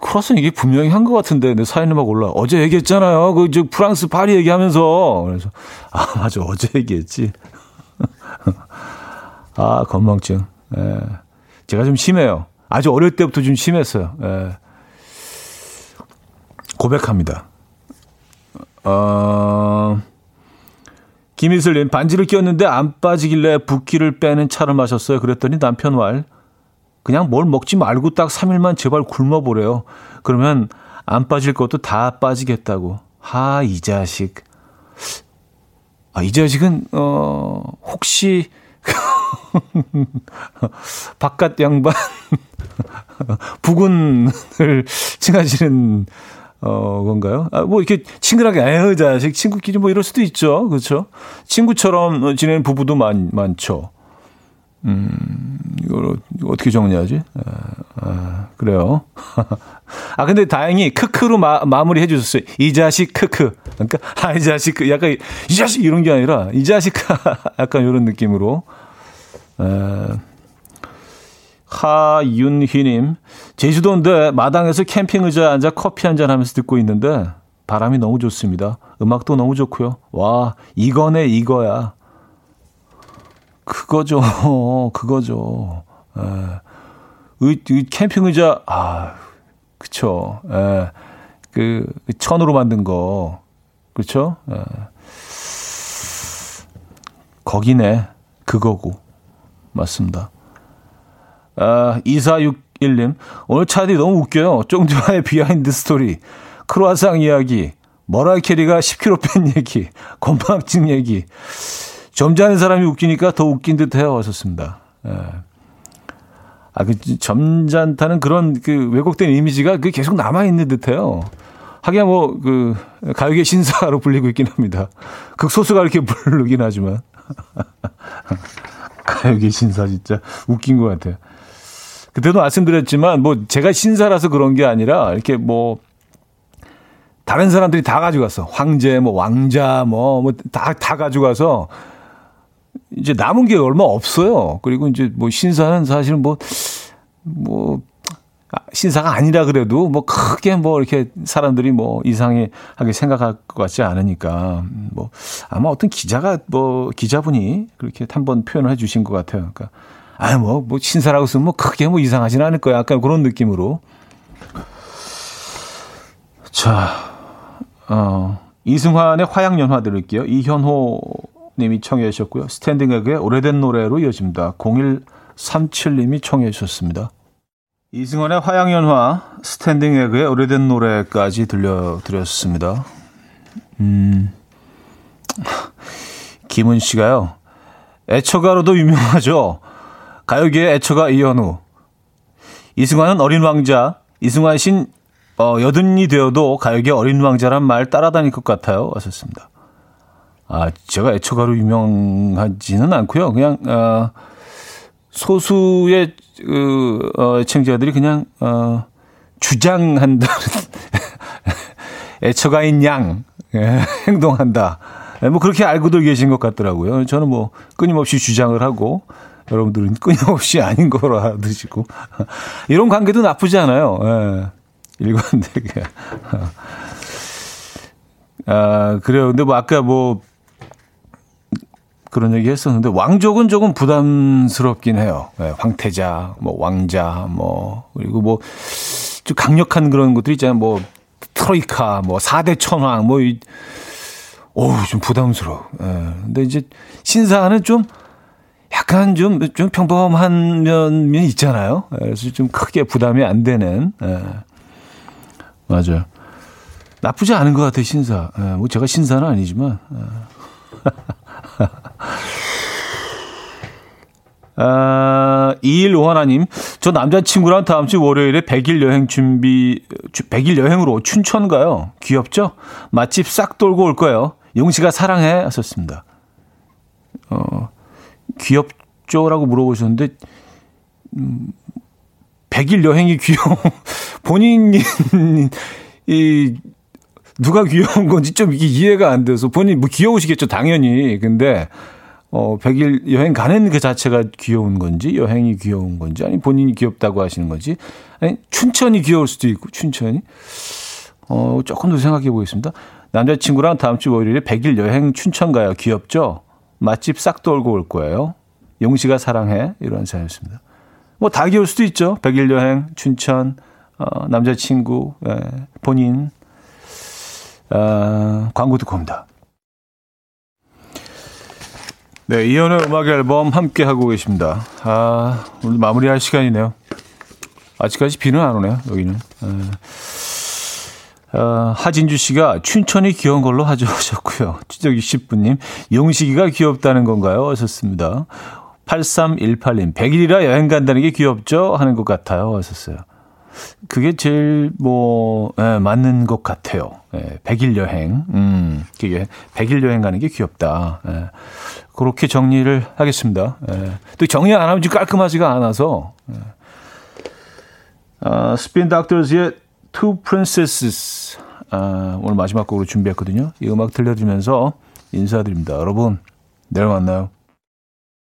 크로아상 얘기 분명히 한 것 같은데 내 사연을 막 올라. 어제 얘기했잖아요. 그 저 프랑스 파리 얘기하면서 그래서 아 맞아 어제 얘기했지. 아 건망증. 예. 제가 좀 심해요. 아주 어릴 때부터 좀 심했어요. 예. 고백합니다. 어, 김희슬님, 반지를 끼웠는데 안 빠지길래 붓기를 빼는 차를 마셨어요. 그랬더니 남편 말, 그냥 뭘 먹지 말고 딱 3일만 제발 굶어보래요. 그러면 안 빠질 것도 다 빠지겠다고. 하, 이 자식. 아, 이 자식은, 어, 혹시, 바깥 양반 부군을 칭하시는 어 건가요? 아, 뭐 이렇게 친근하게 에휴 자식 친구끼리 뭐 이럴 수도 있죠. 그렇죠? 친구처럼 지내는 부부도 많 많죠. 음, 이걸 어떻게 정리하지? 아, 아 그래요. 아, 근데 다행히 크크로 마, 마무리 해주셨어요. 이 자식 크크. 그러니까, 아, 이 자식, 그 약간, 이 자식 이런 게 아니라, 이 자식, 약간 이런 느낌으로. 에, 하윤희님, 제주도인데 마당에서 캠핑 의자에 앉아 커피 한잔 하면서 듣고 있는데 바람이 너무 좋습니다. 음악도 너무 좋고요. 와, 이거네, 이거야. 그거죠. 그거죠. 에. 의, 의, 캠핑 의자, 아, 그쵸. 에. 그, 그 천으로 만든 거. 그렇죠? 에. 거기네. 그거고. 맞습니다. 아, 2461님. 오늘 차디 너무 웃겨요. 쫑디와의 behind story. 크로아상 이야기. 머라이 캐리가 10kg 뺀 얘기. 건방진 얘기. 점잖은 사람이 웃기니까 더 웃긴 듯 해요. 하셨습니다. 예. 아, 그, 점잖다는 그런 그 왜곡된 이미지가 그 계속 남아있는 듯 해요. 하긴 뭐, 그, 가요계 신사로 불리고 있긴 합니다. 극소수가 이렇게 부르긴 하지만. 가요계 신사 진짜 웃긴 것 같아요. 그때도 말씀드렸지만 뭐 제가 신사라서 그런 게 아니라 이렇게 뭐 다른 사람들이 다 가져갔어. 황제, 뭐 왕자, 뭐, 뭐, 다, 다 가져가서 이제 남은 게 얼마 없어요. 그리고 이제 뭐 신사는 사실은 뭐, 뭐, 아, 신사가 아니라 그래도 뭐 크게 뭐 이렇게 사람들이 뭐 이상하게 생각할 것 같지 않으니까 뭐 아마 어떤 기자가 뭐 기자분이 그렇게 한번 표현을 해 주신 것 같아요. 그러니까 아, 뭐, 뭐, 신사라고 쓰면 뭐 크게 뭐 이상하진 않을 거야. 약간 그런 느낌으로. 자, 어, 이승환의 화양연화 들을게요. 이현호 님이 청해 주셨고요. 스탠딩 에그의 오래된 노래로 이어집니다. 0137님이 청해 주셨습니다. 이승환의 화양연화, 스탠딩 에그의 오래된 노래까지 들려드렸습니다. 음, 김은 씨가요. 애처가로도 유명하죠. 가요계의 애처가 이현우. 이승환은 어린 왕자. 이승환 씬 어, 여든이 되어도 가요계 어린 왕자란 말 따라다닐 것 같아요. 하셨습니다. 아, 제가 애처가로 유명하지는 않고요. 그냥 어, 소수의 그 어, 애청자들이 그냥 어, 주장한다. 애처가인 양 예, 행동한다. 예, 뭐 그렇게 알고도 계신 것 같더라고요. 저는 뭐 끊임없이 주장을 하고 여러분들은 끊임없이 아닌 거로 알아두시고 이런 관계도 나쁘지 않아요. 예. 일관되게. 아, 그래요. 근데 뭐 아까 뭐 그런 얘기 했었는데 왕족은 조금 부담스럽긴 해요. 예, 황태자, 뭐 왕자, 뭐 그리고 뭐 좀 강력한 그런 것들 있잖아요. 뭐 트로이카, 뭐 4대 천왕, 뭐 이, 오우, 좀 부담스러워. 예. 근데 이제 신사는 좀 약간 좀, 좀 평범한 면이 있잖아요. 그래서 좀 크게 부담이 안 되는. 예. 맞아요. 나쁘지 않은 것 같아요, 신사. 예. 뭐 제가 신사는 아니지만. 예. 아, 2151님, 저 남자친구랑 다음 주 월요일에 100일 여행 준비, 100일 여행으로 춘천 가요. 귀엽죠? 맛집 싹 돌고 올 거예요. 용씨가 사랑해. 하셨습니다. 어, 귀엽죠라고 물어보셨는데 음, 100일 여행이 귀여워. 본인이 이 누가 귀여운 건지 좀 이게 이해가 안 돼서 본인 뭐 귀여우시겠죠 당연히. 근데 어 100일 여행 가는 그 자체가 귀여운 건지 여행이 귀여운 건지 아니 본인이 귀엽다고 하시는 건지 아니 춘천이 귀여울 수도 있고 춘천이 어 조금 더 생각해 보겠습니다. 남자친구랑 다음 주 월요일에 100일 여행 춘천 가요. 귀엽죠? 맛집 싹 돌고 올 거예요. 용시가 사랑해. 이런 사연이었습니다. 뭐다 귀여울 수도 있죠. 백일 여행, 춘천, 어, 남자친구, 예, 본인. 어, 광고 듣고 옵니다. 네, 이현의 음악 앨범 함께 하고 계십니다. 아, 오늘 마무리할 시간이네요. 아직까지 비는 안 오네요, 여기는. 예. 어, 하진주 씨가 춘천이 귀여운 걸로 하죠 하셨고요. 추적 60분님, 용식이가 귀엽다는 건가요? 하셨습니다. 8318님, 100일이라 여행 간다는 게 귀엽죠? 하는 것 같아요. 하셨어요. 그게 제일 뭐, 예, 맞는 것 같아요. 예, 100일 여행. 음, 그게 100일 여행 가는 게 귀엽다. 예, 그렇게 정리를 하겠습니다. 예, 또 정리 안 하면 좀 깔끔하지가 않아서. 예. 어, 스핀 닥터즈의 Two Princesses 아, 오늘 마지막 곡으로 준비했거든요. 이 음악 들려드리면서 인사드립니다. 여러분, 내일 만나요.